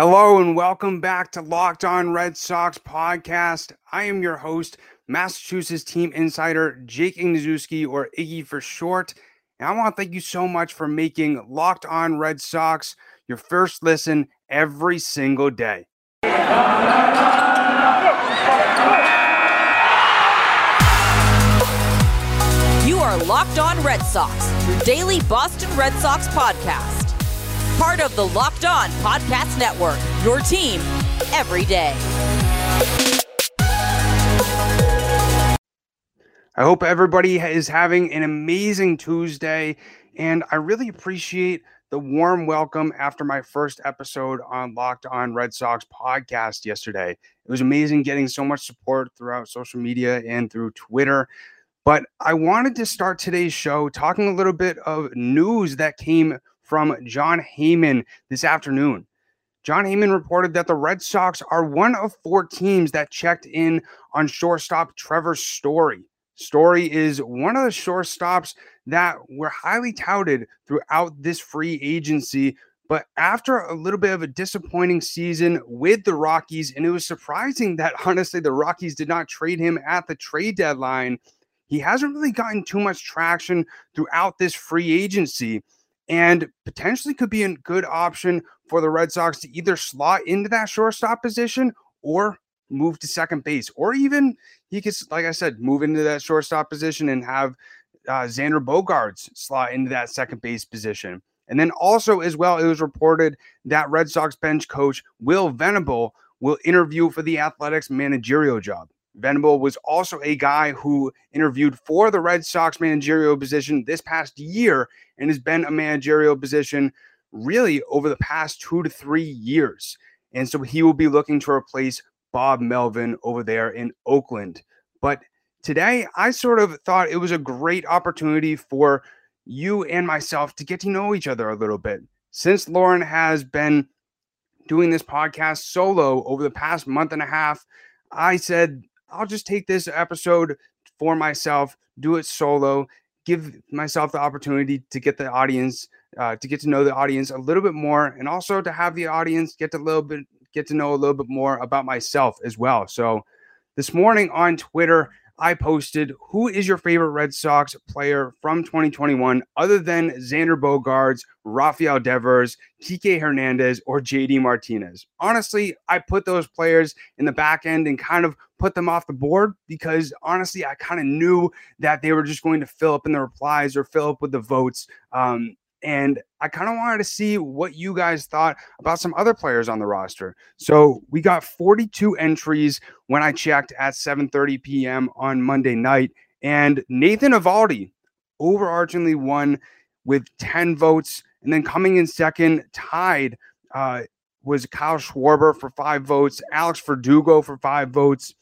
Hello and welcome back to Locked On Red Sox podcast. I am your host, Massachusetts team insider Jake Ignazuski, or Iggy for short. And I want to thank you so much for making Locked On Red Sox your first listen every single day. You are Locked On Red Sox, your daily Boston Red Sox podcast part of the Locked On Podcast Network. Your team every day. I hope everybody is having an amazing Tuesday, and I really appreciate the warm welcome after my first episode on Locked On Red Sox podcast yesterday. It was amazing getting so much support throughout social media and through Twitter. But I wanted to start today's show talking a little bit of news that came from Jon Heyman this afternoon. Jon Heyman reported that the Red Sox are one of four teams that checked in on shortstop Trevor Story. Story is one of the shortstops that were highly touted throughout this free agency. But after a little bit of a disappointing season with the Rockies, and it was surprising that honestly the Rockies did not trade him at the trade deadline, he hasn't really gotten too much traction throughout this free agency and potentially could be a good option for the Red Sox to either slot into that shortstop position or move to second base, or even he could, like I said, move into that shortstop position and have uh, Xander Bogaerts slot into that second base position. And then also, as well, it was reported that Red Sox bench coach Will Venable will interview for the Athletics managerial job. Venable was also a guy who interviewed for the Red Sox managerial position this past year and has been a managerial position really over the past two to three years. And so he will be looking to replace Bob Melvin over there in Oakland. But today, I sort of thought it was a great opportunity for you and myself to get to know each other a little bit. Since Lauren has been doing this podcast solo over the past month and a half, I said I'll just take this episode for myself, do it solo, give myself the opportunity to get the audience, uh, to get to know the audience a little bit more, and also to have the audience get to a little bit get to know a little bit more about myself as well. So this morning on Twitter, I posted, Who is your favorite Red Sox player from 2021 other than Xander Bogaerts, Rafael Devers, Kike Hernandez, or JD Martinez? Honestly, I put those players in the back end and kind of put them off the board because honestly, I kind of knew that they were just going to fill up in the replies or fill up with the votes. Um, and I kind of wanted to see what you guys thought about some other players on the roster. So we got 42 entries when I checked at 7:30 p.m. on Monday night, and Nathan Eovaldi overarchingly won with 10 votes, and then coming in second, tied, uh, was Kyle Schwarber for five votes, Alex Verdugo for five votes.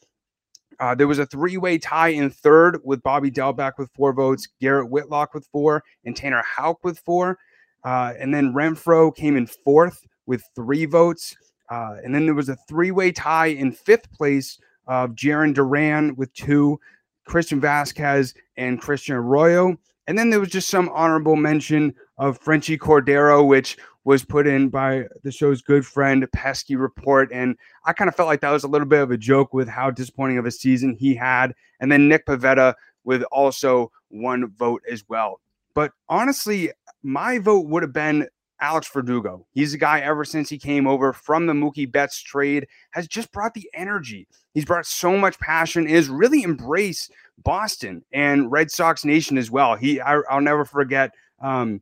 Uh, there was a three-way tie in third with Bobby Dalbec with four votes, Garrett Whitlock with four, and Tanner Houck with four. Uh, and then Renfroe came in fourth with three votes. Uh, and then there was a three-way tie in fifth place of Jarren Duran with two, Christian Vazquez, and Christian Arroyo. And then there was just some honorable mention of Franchy Cordero, which was put in by the show's good friend Pesky Report, and I kind of felt like that was a little bit of a joke with how disappointing of a season he had. And then Nick Pivetta with also one vote as well. But honestly, my vote would have been Alex Verdugo. He's a guy ever since he came over from the Mookie Betts trade has just brought the energy. He's brought so much passion. Is really embraced Boston and Red Sox Nation as well. He I, will never forget um,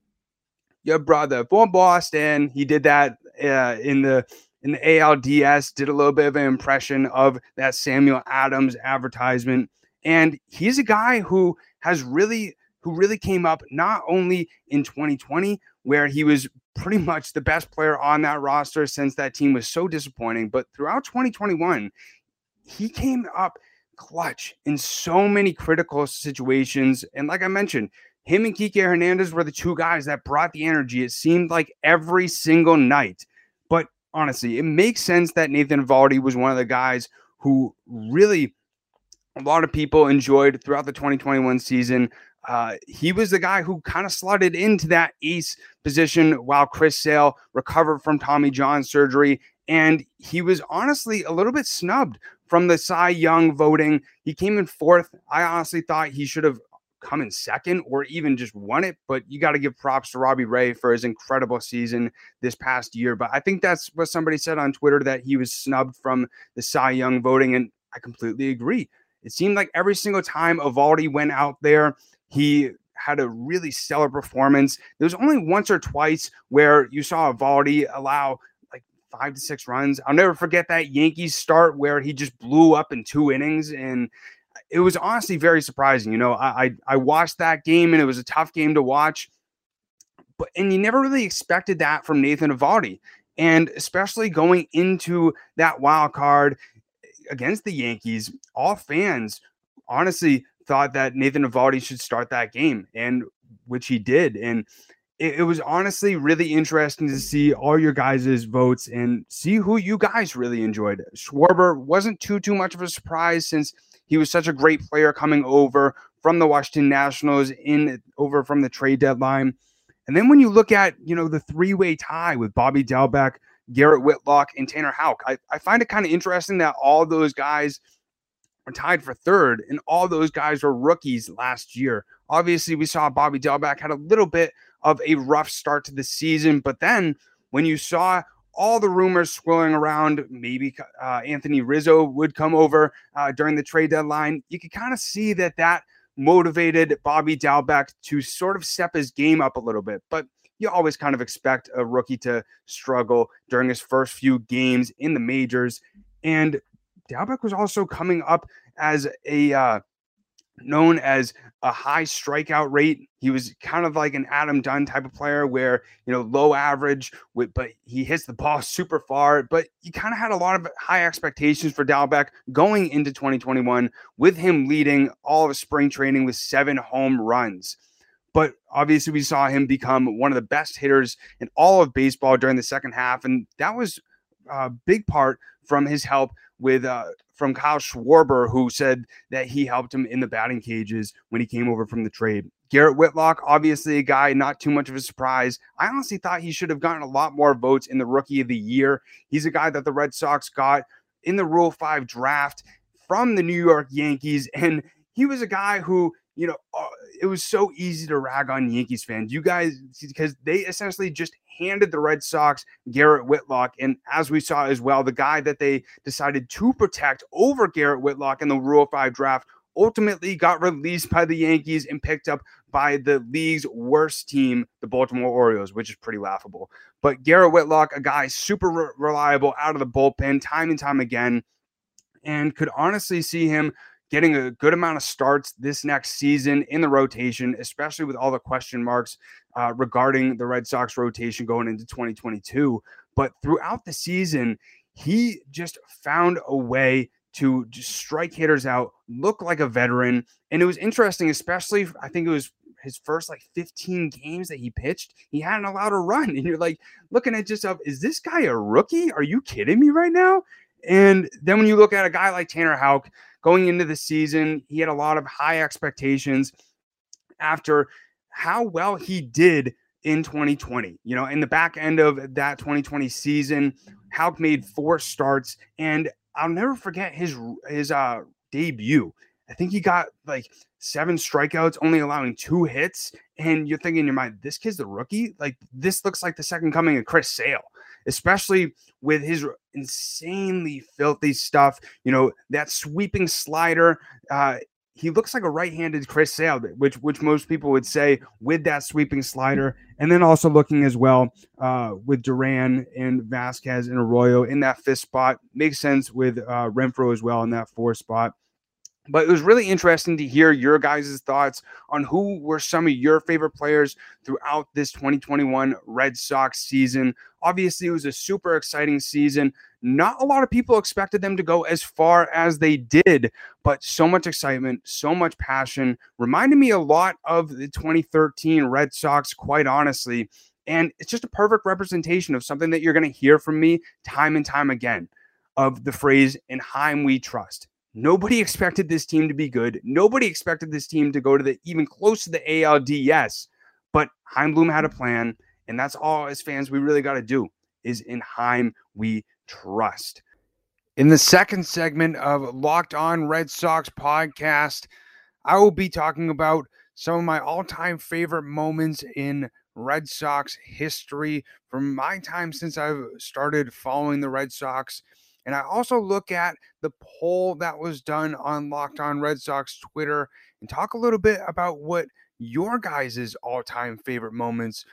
your brother from Boston. He did that uh, in the in the ALDS. Did a little bit of an impression of that Samuel Adams advertisement, and he's a guy who has really who really came up not only in 2020 where he was pretty much the best player on that roster since that team was so disappointing, but throughout 2021 he came up clutch in so many critical situations. And like I mentioned, him and Kike Hernandez were the two guys that brought the energy. It seemed like every single night. But honestly, it makes sense that Nathan Eovaldi was one of the guys who really a lot of people enjoyed throughout the 2021 season. Uh, he was the guy who kind of slotted into that ace position while Chris Sale recovered from Tommy John surgery And he was honestly a little bit snubbed from the Cy Young voting. He came in fourth. I honestly thought he should have come in second or even just won it. But you got to give props to Robbie Ray for his incredible season this past year. But I think that's what somebody said on Twitter that he was snubbed from the Cy Young voting. And I completely agree. It seemed like every single time Eovaldi went out there, he had a really stellar performance. There was only once or twice where you saw Eovaldi allow like five to six runs. I'll never forget that Yankees start where he just blew up in two innings and it was honestly very surprising. You know, I, I, I watched that game and it was a tough game to watch, but and you never really expected that from Nathan Eovaldi, and especially going into that wild card against the Yankees, all fans honestly thought that Nathan Eovaldi should start that game, and which he did, and. It, it was honestly really interesting to see all your guys' votes and see who you guys really enjoyed. Schwarber wasn't too too much of a surprise since he was such a great player coming over from the Washington Nationals in over from the trade deadline. And then when you look at, you know, the three-way tie with Bobby Dalbec, Garrett Whitlock, and Tanner Houck, I, I find it kind of interesting that all those guys are tied for third, and all those guys were rookies last year. Obviously, we saw Bobby Dalbec had a little bit of a rough start to the season, but then when you saw all the rumors swirling around. Maybe uh, Anthony Rizzo would come over uh, during the trade deadline. You could kind of see that that motivated Bobby Dalbec to sort of step his game up a little bit. But you always kind of expect a rookie to struggle during his first few games in the majors. And Dalbec was also coming up as a uh, known as a high strikeout rate. He was kind of like an Adam Dunn type of player where, you know, low average, with, but he hits the ball super far. But you kind of had a lot of high expectations for Dalbec going into 2021 with him leading all of spring training with seven home runs. But obviously, we saw him become one of the best hitters in all of baseball during the second half. And that was a big part from his help with uh, from Kyle Schwarber, who said that he helped him in the batting cages when he came over from the trade. Garrett Whitlock, obviously a guy, not too much of a surprise. I honestly thought he should have gotten a lot more votes in the rookie of the year. He's a guy that the Red Sox got in the Rule 5 draft from the New York Yankees. And he was a guy who, you know, uh, it was so easy to rag on Yankees fans. You guys, because they essentially just handed the Red Sox Garrett Whitlock. And as we saw as well, the guy that they decided to protect over Garrett Whitlock in the Rule 5 draft ultimately got released by the Yankees and picked up by the league's worst team, the Baltimore Orioles, which is pretty laughable. But Garrett Whitlock, a guy super re- reliable out of the bullpen time and time again, and could honestly see him getting a good amount of starts this next season in the rotation, especially with all the question marks uh, regarding the Red Sox rotation going into 2022. But throughout the season, he just found a way to just strike hitters out, look like a veteran. And it was interesting, especially, I think it was his first like 15 games that he pitched, he hadn't allowed a run. And you're like looking at yourself, is this guy a rookie? Are you kidding me right now? And then when you look at a guy like Tanner Houck, going into the season, he had a lot of high expectations after how well he did in 2020. You know, in the back end of that 2020 season, Houck made four starts, and I'll never forget his his uh debut. I think he got like seven strikeouts, only allowing two hits. And you're thinking in your mind, this kid's the rookie. Like this looks like the second coming of Chris Sale especially with his insanely filthy stuff. You know, that sweeping slider. Uh, he looks like a right-handed Chris Sale, which which most people would say with that sweeping slider, and then also looking as well uh, with Duran and Vazquez and Arroyo in that fifth spot makes sense with uh, Renfroe as well in that fourth spot. But it was really interesting to hear your guys' thoughts on who were some of your favorite players throughout this 2021 Red Sox season. Obviously, it was a super exciting season. Not a lot of people expected them to go as far as they did, but so much excitement, so much passion. Reminded me a lot of the 2013 Red Sox, quite honestly. And it's just a perfect representation of something that you're going to hear from me time and time again of the phrase, in Chaim we trust. Nobody expected this team to be good. Nobody expected this team to go to the even close to the ALDS. But Chaim Bloom had a plan, and that's all as fans we really got to do is in Chaim we trust. In the second segment of Locked On Red Sox podcast, I will be talking about some of my all time favorite moments in Red Sox history from my time since I've started following the Red Sox. And I also look at the poll that was done on Locked On Red Sox Twitter and talk a little bit about what your guys' all time favorite moments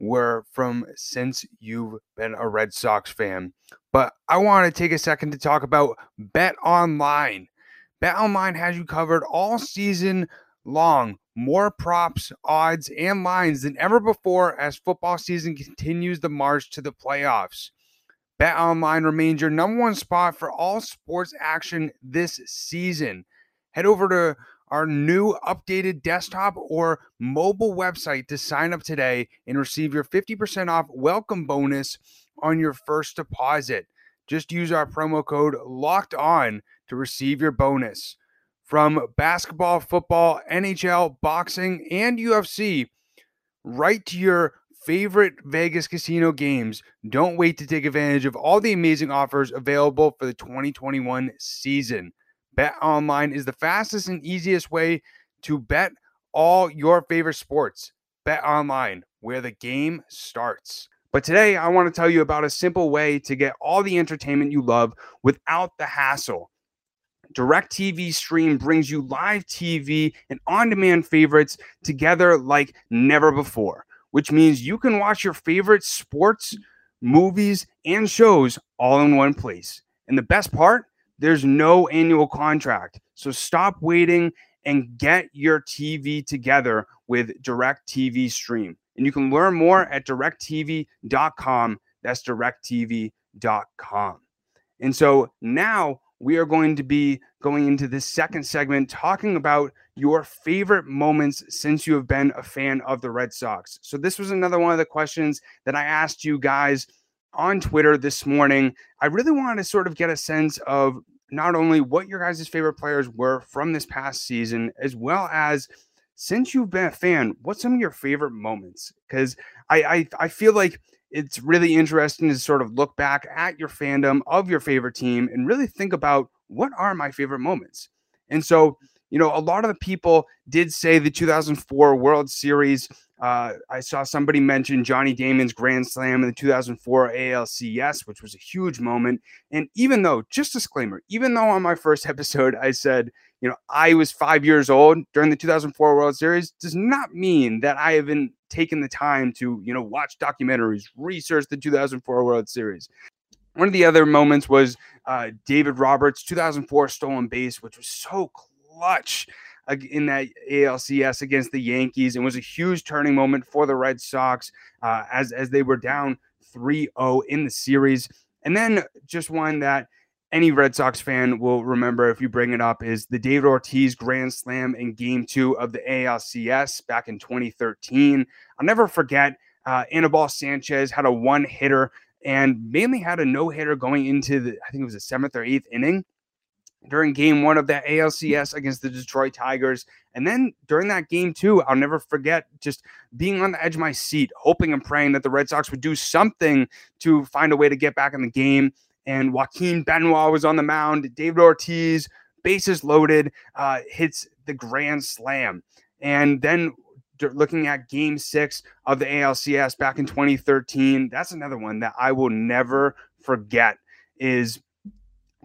were from since you've been a Red Sox fan. But I want to take a second to talk about Bet Online. Bet Online has you covered all season long. More props, odds, and lines than ever before as football season continues the march to the playoffs. Bet Online remains your number one spot for all sports action this season. Head over to our new updated desktop or mobile website to sign up today and receive your 50% off welcome bonus on your first deposit. Just use our promo code locked on to receive your bonus. From basketball, football, NHL, boxing, and UFC, right to your favorite Vegas casino games. Don't wait to take advantage of all the amazing offers available for the 2021 season. Bet online is the fastest and easiest way to bet all your favorite sports. Bet online, where the game starts. But today, I want to tell you about a simple way to get all the entertainment you love without the hassle. DirecTV Stream brings you live TV and on demand favorites together like never before, which means you can watch your favorite sports, movies, and shows all in one place. And the best part, there's no annual contract. So stop waiting and get your TV together with DirecTV Stream. And you can learn more at directv.com. That's directv.com. And so now we are going to be going into this second segment talking about your favorite moments since you have been a fan of the Red Sox. So, this was another one of the questions that I asked you guys on Twitter this morning. I really wanted to sort of get a sense of not only what your guys' favorite players were from this past season, as well as since you've been a fan, what's some of your favorite moments? Because I, I I feel like it's really interesting to sort of look back at your fandom of your favorite team and really think about what are my favorite moments. And so, you know, a lot of the people did say the 2004 World Series uh, I saw somebody mention Johnny Damon's Grand Slam in the 2004 ALCS, which was a huge moment. And even though, just disclaimer, even though on my first episode I said, you know, I was five years old during the 2004 World Series, does not mean that I haven't taken the time to, you know, watch documentaries, research the 2004 World Series. One of the other moments was uh, David Roberts' 2004 stolen base, which was so clutch in that ALCS against the Yankees and was a huge turning moment for the Red Sox uh, as as they were down 3-0 in the series. And then just one that any Red Sox fan will remember if you bring it up is the David Ortiz Grand Slam in Game Two of the ALCS back in 2013. I'll never forget. Uh, Anibal Sanchez had a one hitter and mainly had a no hitter going into the I think it was the seventh or eighth inning during game one of that ALCS against the Detroit Tigers. And then during that game, too, I'll never forget just being on the edge of my seat, hoping and praying that the Red Sox would do something to find a way to get back in the game. And Joaquin Benoit was on the mound. David Ortiz, bases loaded, uh, hits the grand slam. And then looking at game six of the ALCS back in 2013, that's another one that I will never forget is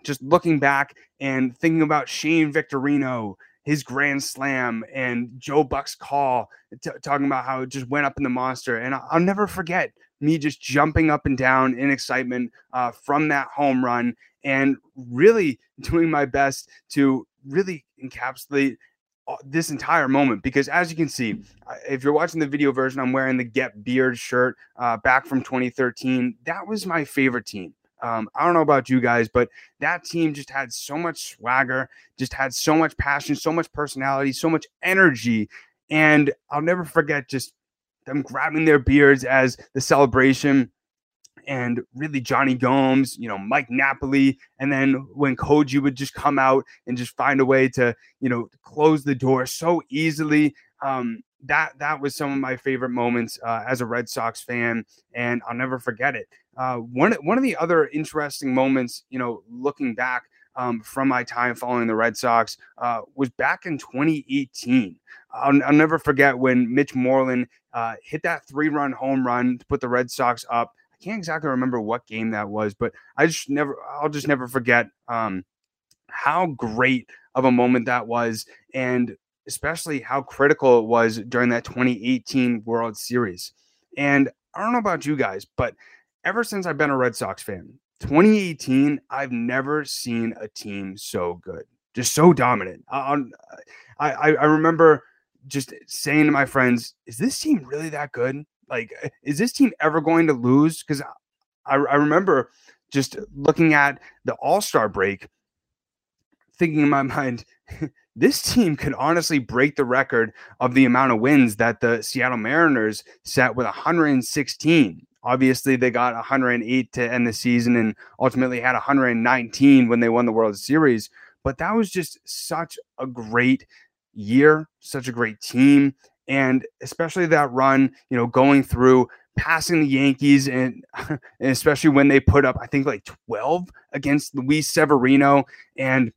just looking back and thinking about Shane Victorino, his grand slam, and Joe Buck's call, t- talking about how it just went up in the monster. And I'll, I'll never forget me just jumping up and down in excitement uh, from that home run and really doing my best to really encapsulate uh, this entire moment because as you can see if you're watching the video version i'm wearing the get beard shirt uh, back from 2013 that was my favorite team um, I don't know about you guys, but that team just had so much swagger, just had so much passion, so much personality, so much energy. And I'll never forget just them grabbing their beards as the celebration and really Jonny Gomes, you know, Mike Napoli. And then when Koji would just come out and just find a way to, you know, close the door so easily. Um, that that was some of my favorite moments uh, as a Red Sox fan, and I'll never forget it. uh, one one of the other interesting moments, you know, looking back um, from my time following the Red Sox uh, was back in 2018. I'll, I'll never forget when Mitch Moreland uh, hit that three run home run to put the Red Sox up. I can't exactly remember what game that was, but I just never, I'll just never forget um, how great of a moment that was. And especially how critical it was during that 2018 World Series. And I don't know about you guys, but ever since I've been a Red Sox fan, 2018, I've never seen a team so good, just so dominant. I, I, I remember just saying to my friends, "Is this team really that good? Like, eh, is this team ever going to lose?" Because I, I remember just looking at the All Star break, thinking in my mind, this team could honestly break the record of the amount of wins that the Seattle Mariners set with 116. Obviously, they got 108 to end the season and ultimately had 119 when they won the World Series. But that was just such a great year, such a great team. And especially that run, you know, going through passing the Yankees and, and especially when they put up, I think like 12 against Luis Severino and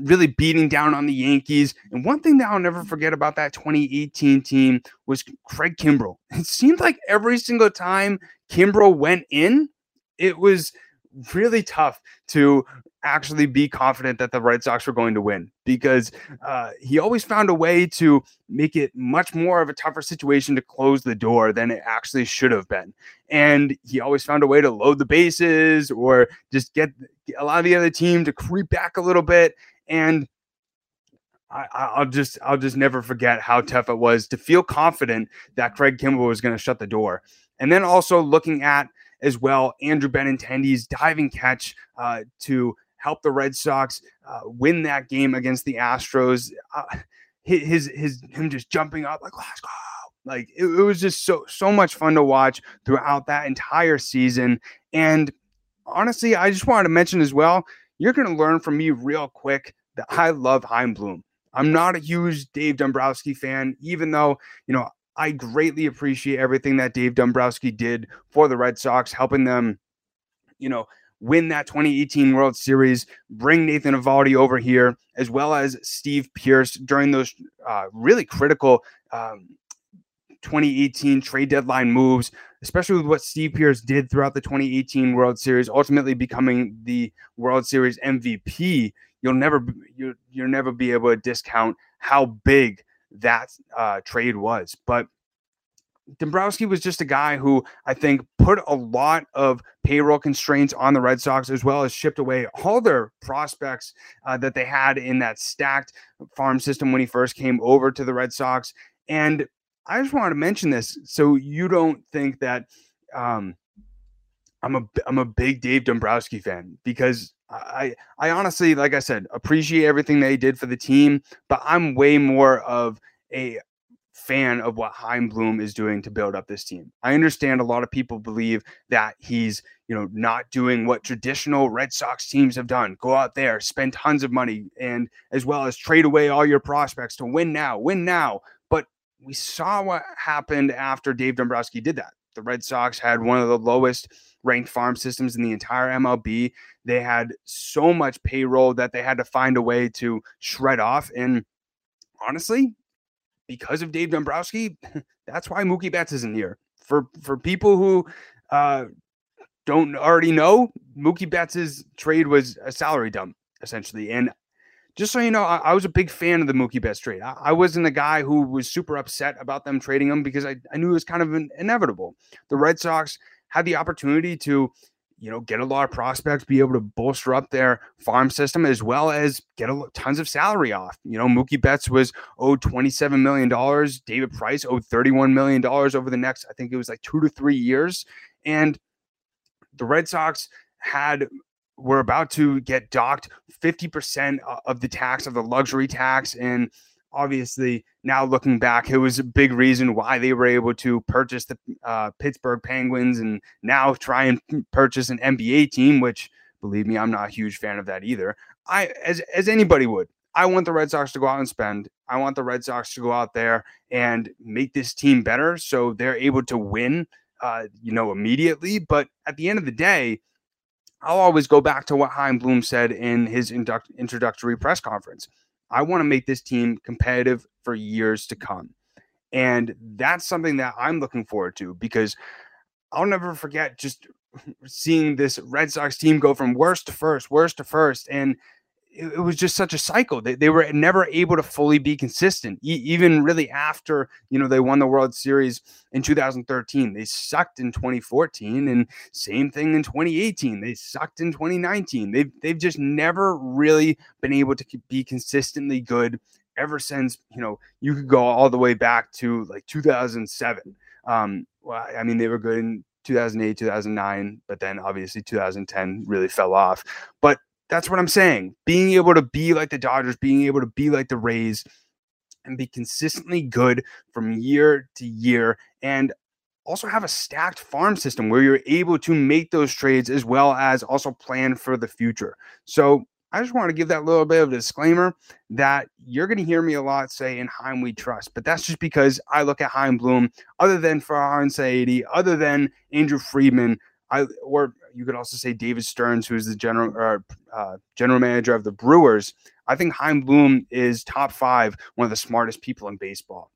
really beating down on the Yankees. And one thing that I'll never forget about that 2018 team was Craig Kimbrel. It seemed like every single time Kimbrel went in, it was really tough to actually be confident that the Red Sox were going to win because uh, he always found a way to make it much more of a tougher situation to close the door than it actually should have been. And he always found a way to load the bases or just get allow the other team to creep back a little bit. And I, will just I'll just never forget how tough it was to feel confident that Craig Kimbrel was going to shut the door. And then also looking at as well Andrew Benintendi's diving catch uh, to help the Red Sox uh, win that game against the Astros. Uh, his his him just jumping up like go. Like it, it was just so so much fun to watch throughout that entire season. And honestly, I just wanted to mention as well you're going to learn from me real quick that I love Chaim Bloom. I'm not a huge Dave Dombrowski fan, even though, you know, I greatly appreciate everything that Dave Dombrowski did for the Red Sox, helping them, you know, win that 2018 World Series, bring Nathan Eovaldi over here, as well as Steve Pearce during those uh, really critical um, 2018 trade deadline moves, especially with what Steve Pearce did throughout the 2018 World Series, ultimately becoming the World Series MVP. You'll never you you'll never be able to discount how big that uh, trade was. But Dombrowski was just a guy who I think put a lot of payroll constraints on the Red Sox, as well as shipped away all their prospects uh, that they had in that stacked farm system when he first came over to the Red Sox. And I just wanted to mention this so you don't think that um, I'm a I'm a big Dave Dombrowski fan because I I honestly, like I said, appreciate everything they did for the team, but I'm way more of a fan of what Chaim Bloom is doing to build up this team. I understand a lot of people believe that he's, you know, not doing what traditional Red Sox teams have done. Go out there, spend tons of money and as well as trade away all your prospects to win now, win now But we saw what happened after Dave Dombrowski did that. The Red Sox had one of the lowest ranked farm systems in the entire MLB. They had so much payroll that they had to find a way to shred off. And honestly, because of Dave Dombrowski, that's why Mookie Betts isn't here. For for people who uh, don't already know, Mookie Betts' trade was a salary dump essentially, and just so you know, I, I, was a big fan of the Mookie Betts trade. I, I, wasn't a guy who was super upset about them trading him because I, I knew it was kind of inevitable. The Red Sox had the opportunity to, you know, get a lot of prospects, be able to bolster up their farm system as well as get a, tons of salary off. You know, Mookie Betts was owed $27 million. David Price owed $31 million over the next, I think it was like two to three years. And the Red Sox had we're about to get docked 50% of the tax of the luxury tax and obviously now looking back it was a big reason why they were able to purchase the uh, pittsburgh penguins and now try and purchase an nba team which believe me i'm not a huge fan of that either i as, as anybody would i want the red sox to go out and spend i want the red sox to go out there and make this team better so they're able to win uh, you know, immediately. But at the end of the day, I'll always go back to what Chaim Bloom said in his induct- introductory press conference. I want to make this team competitive for years to come. And that's something that I'm looking forward to because I'll never forget just seeing this Red Sox team go from worst to first, worst to first. And it, it was just such a cycle. They, they were never able to fully be consistent, e- even really after you know they won the World Series in 2013. They sucked in 2014, and same thing in 2018. They sucked in 2019. They've they've just never really been able to be consistently good ever since you know you could go all the way back to like 2007. Um, well, I mean they were good in 2008, 2009, but then obviously 2010 really fell off. But that's what I'm saying. Being able to be like the Dodgers, being able to be like the Rays, and be consistently good from year to year, and also have a stacked farm system where you're able to make those trades as well as also plan for the future. So I just want to give that little bit of disclaimer that you're going to hear me a lot say in Chaim we trust, but that's just because I look at Chaim Bloom, other than Farhan Zaidi, other than Andrew Friedman, I or you could also say David Stearns, who's the general uh, general manager of the Brewers. I think Chaim Bloom is top five, one of the smartest people in baseball.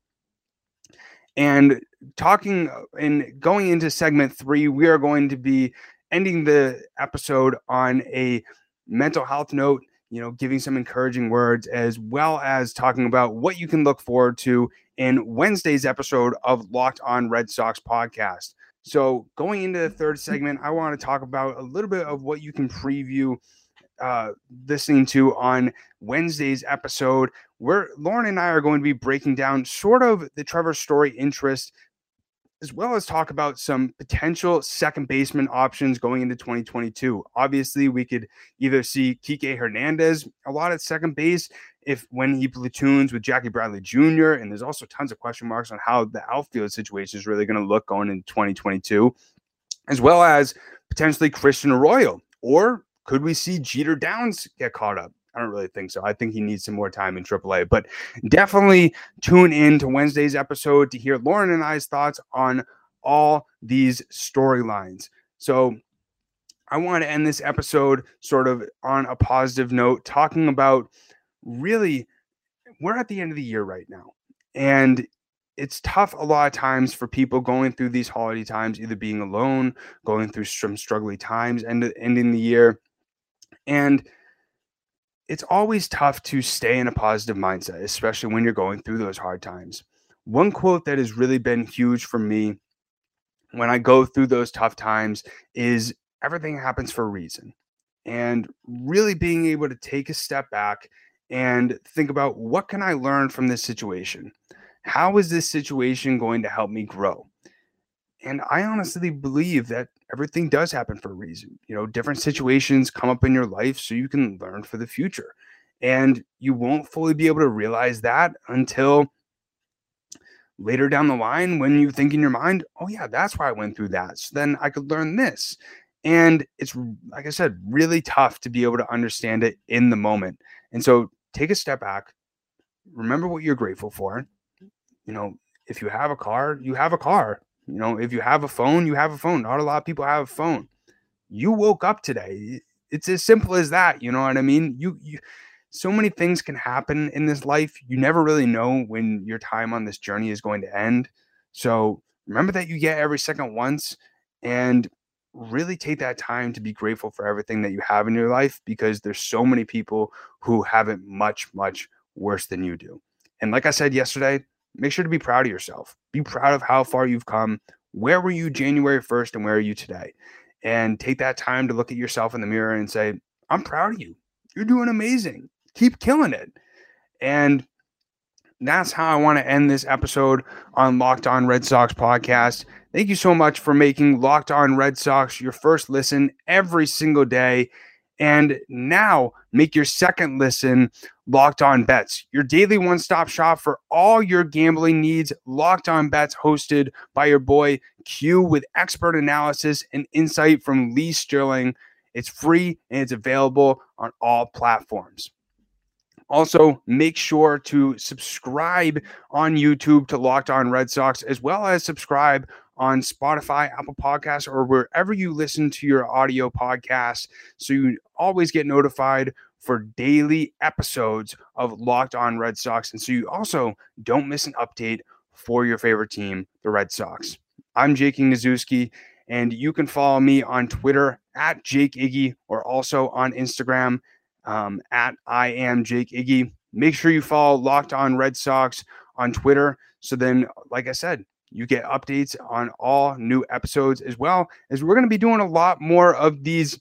And talking uh, and going into segment three, we are going to be ending the episode on a mental health note, you know, giving some encouraging words, as well as talking about what you can look forward to in Wednesday's episode of Locked On Red Sox podcast. So, going into the third segment, I want to talk about a little bit of what you can preview uh, listening to on Wednesday's episode, where Lauren and I are going to be breaking down sort of the Trevor Story interest, as well as talk about some potential second baseman options going into 2022. Obviously, we could either see Kike Hernandez a lot at second base, if when he platoons with Jackie Bradley Jr. And there's also tons of question marks on how the outfield situation is really going to look going in 2022, as well as potentially Christian Arroyo. Or could we see Jeter Downs get caught up? I don't really think so. I think he needs some more time in AAA, but definitely tune in to Wednesday's episode to hear Lauren and I's thoughts on all these storylines. So I want to end this episode sort of on a positive note, talking about really, we're at the end of the year right now. And it's tough a lot of times for people going through these holiday times, either being alone, going through some struggling times, and ending the year. And it's always tough to stay in a positive mindset, especially when you're going through those hard times. One quote that has really been huge for me when I go through those tough times is everything happens for a reason. And really being able to take a step back and think about what can I learn from this situation? How is this situation going to help me grow? And I honestly believe that everything does happen for a reason. You know, different situations come up in your life so you can learn for the future. And you won't fully be able to realize that until later down the line when you think in your mind, oh, yeah, that's why I went through that. So then I could learn this. And it's, like I said, really tough to be able to understand it in the moment. And so take a step back, remember what you're grateful for. You know, if you have a car, you have a car. You know, if you have a phone, you have a phone. Not a lot of people have a phone. You woke up today. It's as simple as that. You know what I mean? You, you, so many things can happen in this life. You never really know when your time on this journey is going to end. So remember that you get every second once and really take that time to be grateful for everything that you have in your life because there's so many people who have it much, much worse than you do. And like I said yesterday, make sure to be proud of yourself. Be proud of how far you've come. Where were you January 1st and where are you today? And take that time to look at yourself in the mirror and say, I'm proud of you. You're doing amazing. Keep killing it. And that's how I want to end this episode on Locked On Red Sox podcast. Thank you so much for making Locked On Red Sox your first listen every single day. And now make your second listen Locked On Bets, your daily one stop shop for all your gambling needs. Locked On Bets, hosted by your boy Q with expert analysis and insight from Lee Sterling. It's free and it's available on all platforms. Also, make sure to subscribe on YouTube to Locked On Red Sox, as well as subscribe on Spotify, Apple Podcasts, or wherever you listen to your audio podcasts so you always get notified for daily episodes of Locked On Red Sox. And so you also don't miss an update for your favorite team, the Red Sox. I'm Jake Nazuski, and you can follow me on Twitter at Jake Iggy or also on Instagram um, at I am Jake Iggy. Make sure you follow Locked On Red Sox on Twitter. So then, like I said, you get updates on all new episodes as well as we're going to be doing a lot more of these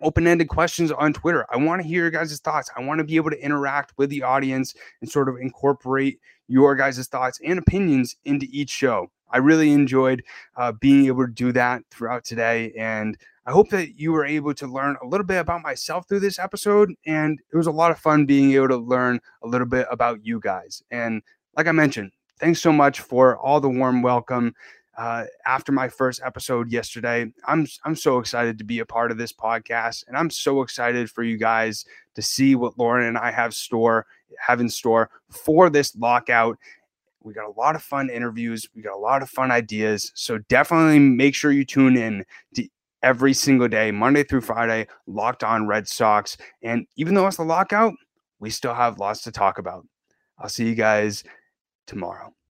open-ended questions on Twitter. I want to hear your guys' thoughts. I want to be able to interact with the audience and sort of incorporate your guys' thoughts and opinions into each show. I really enjoyed uh, being able to do that throughout today. And I hope that you were able to learn a little bit about myself through this episode. And it was a lot of fun being able to learn a little bit about you guys. And like I mentioned, thanks so much for all the warm welcome uh, after my first episode yesterday. I'm I'm so excited to be a part of this podcast, and I'm so excited for you guys to see what Lauren and I have store have in store for this lockout. We got a lot of fun interviews. We got a lot of fun ideas. So definitely make sure you tune in to every single day, Monday through Friday, locked on Red Sox. And even though it's the lockout, we still have lots to talk about. I'll see you guys tomorrow.